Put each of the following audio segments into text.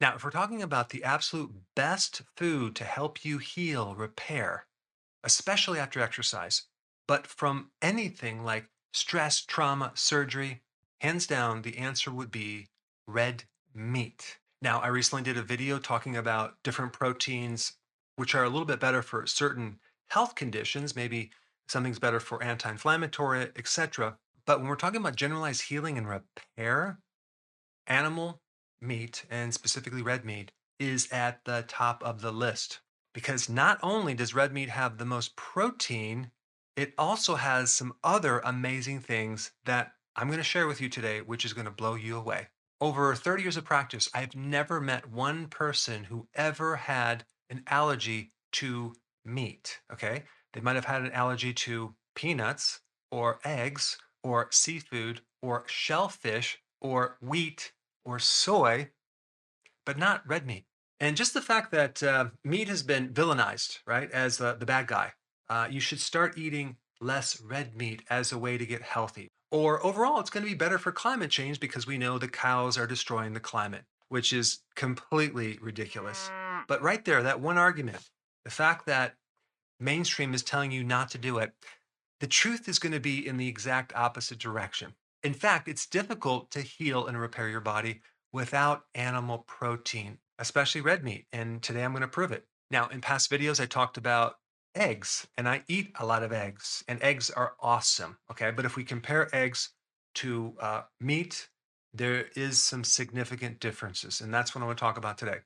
Now, if we're talking about the absolute best food to help you heal, repair, especially after exercise, but from anything like stress, trauma, surgery, hands down, the answer would be red meat. Now, I recently did a video talking about different proteins which are a little bit better for certain health conditions, maybe something's better for anti-inflammatory, etc. But when we're talking about generalized healing and repair, animal meat and specifically red meat is at the top of the list because not only does red meat have the most protein, it also has some other amazing things that I'm going to share with you today, which is going to blow you away. Over 30 years of practice, I've never met one person who ever had an allergy to meat. Okay. They might have had an allergy to peanuts or eggs or seafood or shellfish or wheat or soy, but not red meat. And just the fact that uh, meat has been villainized, right, as the, the bad guy, uh, you should start eating less red meat as a way to get healthy. Or overall, it's going to be better for climate change because we know the cows are destroying the climate, which is completely ridiculous. But right there, that one argument, the fact that mainstream is telling you not to do it, the truth is going to be in the exact opposite direction. In fact, it's difficult to heal and repair your body without animal protein, especially red meat. And today I'm going to prove it. Now, in past videos, I talked about eggs, and I eat a lot of eggs, and eggs are awesome. Okay. But if we compare eggs to uh, meat, there is some significant differences. And that's what I want to talk about today.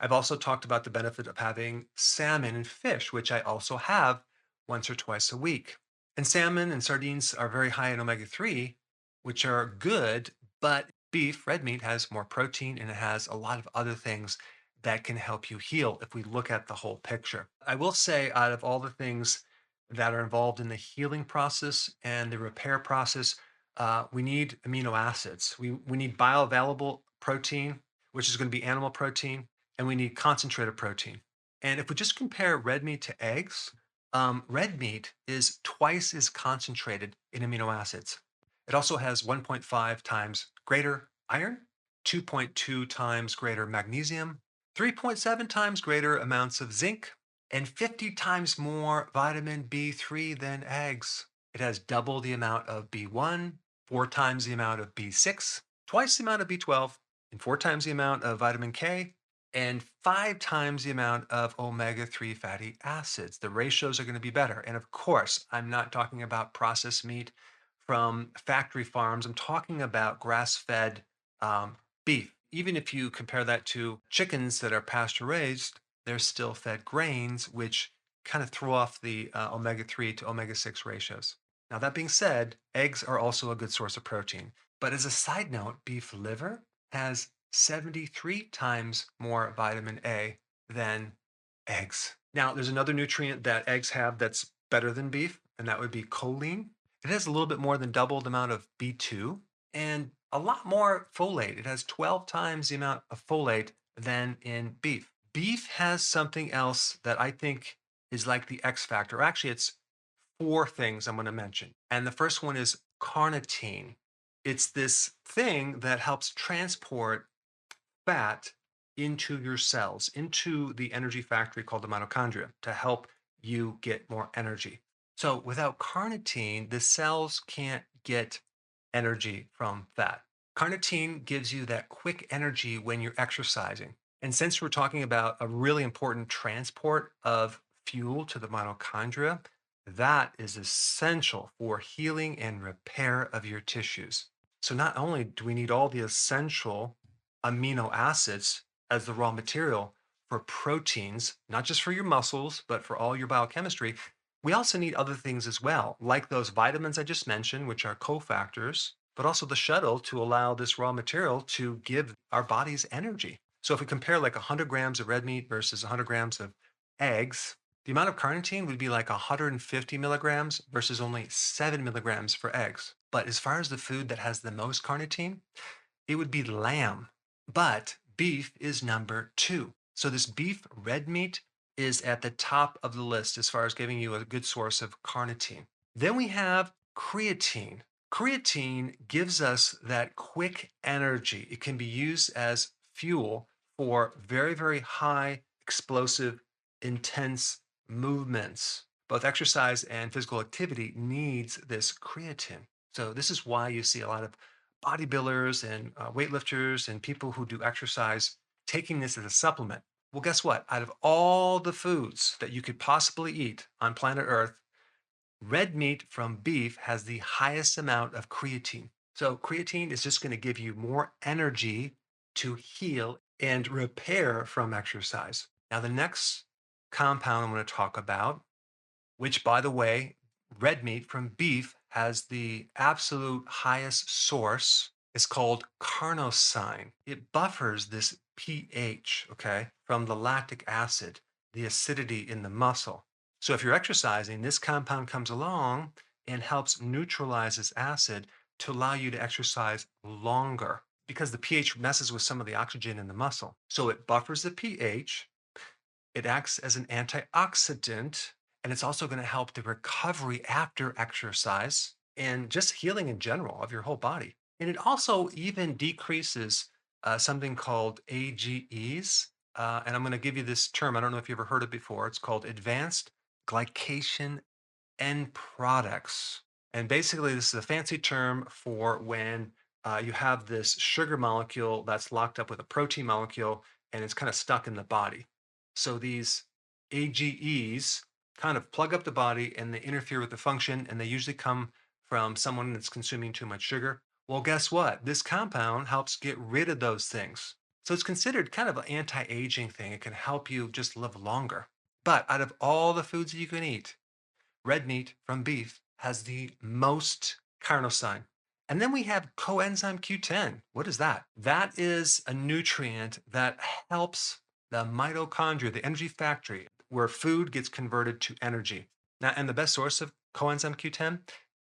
I've also talked about the benefit of having salmon and fish, which I also have once or twice a week. And salmon and sardines are very high in omega 3, which are good, but beef, red meat, has more protein and it has a lot of other things that can help you heal if we look at the whole picture. I will say, out of all the things that are involved in the healing process and the repair process, uh, we need amino acids. We, we need bioavailable protein, which is going to be animal protein, and we need concentrated protein. And if we just compare red meat to eggs, um, red meat is twice as concentrated in amino acids. It also has 1.5 times greater iron, 2.2 times greater magnesium, 3.7 times greater amounts of zinc, and 50 times more vitamin B3 than eggs. It has double the amount of B1, four times the amount of B6, twice the amount of B12, and four times the amount of vitamin K, and five times the amount of omega 3 fatty acids. The ratios are going to be better. And of course, I'm not talking about processed meat from factory farms, I'm talking about grass fed um, beef even if you compare that to chickens that are pasture raised, they're still fed grains, which kind of throw off the uh, omega 3 to omega 6 ratios. Now, that being said, eggs are also a good source of protein. But as a side note, beef liver has 73 times more vitamin A than eggs. Now, there's another nutrient that eggs have that's better than beef, and that would be choline. It has a little bit more than double the amount of B2, and a lot more folate. It has 12 times the amount of folate than in beef. Beef has something else that I think is like the X factor. Actually, it's four things I'm going to mention. And the first one is carnitine. It's this thing that helps transport fat into your cells, into the energy factory called the mitochondria to help you get more energy. So without carnitine, the cells can't get energy from fat. Carnitine gives you that quick energy when you're exercising. And since we're talking about a really important transport of fuel to the mitochondria, that is essential for healing and repair of your tissues. So, not only do we need all the essential amino acids as the raw material for proteins, not just for your muscles, but for all your biochemistry, we also need other things as well, like those vitamins I just mentioned, which are cofactors, but also the shuttle to allow this raw material to give our bodies energy. So if we compare like 100 grams of red meat versus 100 grams of eggs, the amount of carnitine would be like 150 milligrams versus only 7 milligrams for eggs. But as far as the food that has the most carnitine, it would be lamb. But beef is number two. So this beef red meat is at the top of the list as far as giving you a good source of carnitine. Then we have creatine. Creatine gives us that quick energy. It can be used as fuel for very, very high, explosive, intense movements. Both exercise and physical activity needs this creatine. So this is why you see a lot of bodybuilders and uh, weightlifters and people who do exercise taking this as a supplement. Well, guess what? Out of all the foods that you could possibly eat on planet Earth, red meat from beef has the highest amount of creatine. So creatine is just going to give you more energy to heal and repair from exercise. Now, the next compound I'm going to talk about, which by the way, red meat from beef has the absolute highest source, is called carnosine. It buffers this pH, okay, from the lactic acid, the acidity in the muscle. So if you're exercising, this compound comes along and helps neutralize this acid to allow you to exercise longer because the pH messes with some of the oxygen in the muscle. So it buffers the pH, it acts as an antioxidant, and it's also going to help the recovery after exercise and just healing in general of your whole body. And it also even decreases uh, something called AGEs. Uh, and I'm going to give you this term. I don't know if you've ever heard it before. It's called advanced glycation end products. And basically, this is a fancy term for when uh, you have this sugar molecule that's locked up with a protein molecule and it's kind of stuck in the body. So these AGEs kind of plug up the body and they interfere with the function, and they usually come from someone that's consuming too much sugar. Well, guess what? This compound helps get rid of those things. So it's considered kind of an anti aging thing. It can help you just live longer. But out of all the foods that you can eat, red meat from beef has the most carnosine. And then we have coenzyme Q10. What is that? That is a nutrient that helps the mitochondria, the energy factory, where food gets converted to energy. Now, and the best source of coenzyme Q10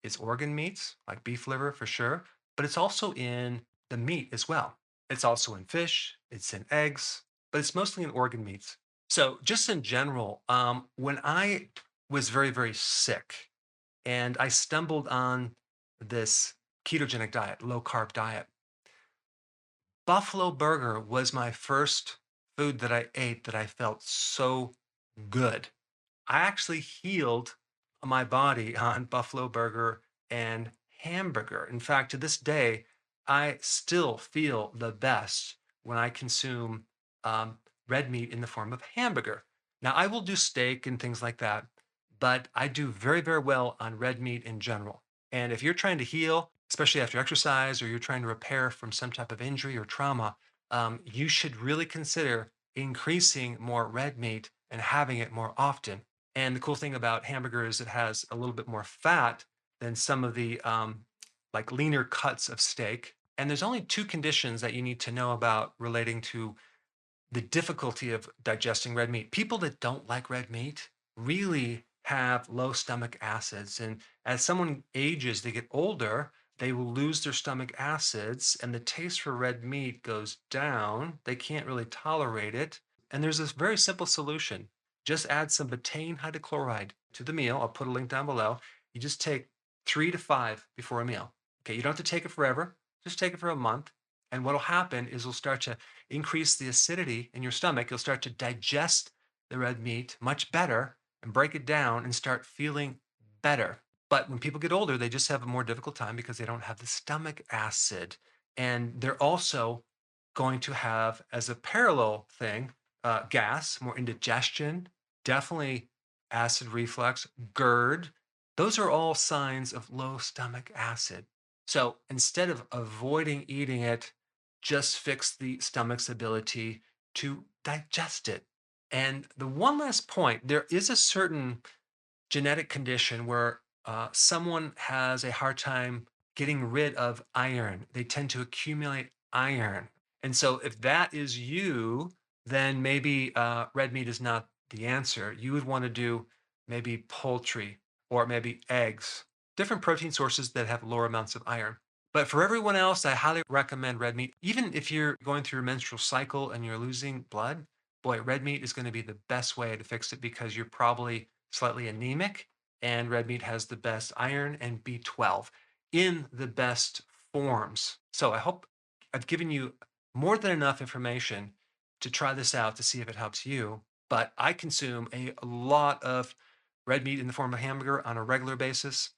is organ meats, like beef liver for sure, but it's also in the meat as well. It's also in fish, it's in eggs, but it's mostly in organ meats. So, just in general, um, when I was very, very sick and I stumbled on this ketogenic diet, low carb diet, buffalo burger was my first food that I ate that I felt so good. I actually healed my body on buffalo burger and hamburger. In fact, to this day, I still feel the best when I consume um, red meat in the form of hamburger. Now, I will do steak and things like that, but I do very, very well on red meat in general. And if you're trying to heal, especially after exercise, or you're trying to repair from some type of injury or trauma, um, you should really consider increasing more red meat and having it more often. And the cool thing about hamburger is it has a little bit more fat than some of the um, like leaner cuts of steak. And there's only two conditions that you need to know about relating to the difficulty of digesting red meat. People that don't like red meat really have low stomach acids. And as someone ages, they get older, they will lose their stomach acids and the taste for red meat goes down. They can't really tolerate it. And there's this very simple solution. Just add some betaine hydrochloride to the meal. I'll put a link down below. You just take three to five before a meal. Okay, you don't have to take it forever. Just take it for a month. And what'll happen is it'll start to increase the acidity in your stomach. You'll start to digest the red meat much better and break it down and start feeling better. But when people get older, they just have a more difficult time because they don't have the stomach acid. And they're also going to have, as a parallel thing, uh, gas, more indigestion, definitely acid reflux, GERD. Those are all signs of low stomach acid. So instead of avoiding eating it, just fix the stomach's ability to digest it. And the one last point there is a certain genetic condition where uh, someone has a hard time getting rid of iron. They tend to accumulate iron. And so, if that is you, then maybe uh, red meat is not the answer. You would want to do maybe poultry or maybe eggs, different protein sources that have lower amounts of iron. But for everyone else, I highly recommend red meat. Even if you're going through a menstrual cycle and you're losing blood, boy, red meat is going to be the best way to fix it because you're probably slightly anemic and red meat has the best iron and B12 in the best forms. So I hope I've given you more than enough information to try this out to see if it helps you. But I consume a lot of red meat in the form of hamburger on a regular basis.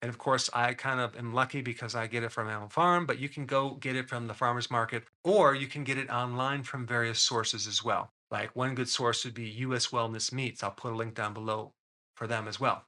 And of course, I kind of am lucky because I get it from Animal Farm, but you can go get it from the farmer's market or you can get it online from various sources as well. Like one good source would be US Wellness Meats. I'll put a link down below for them as well.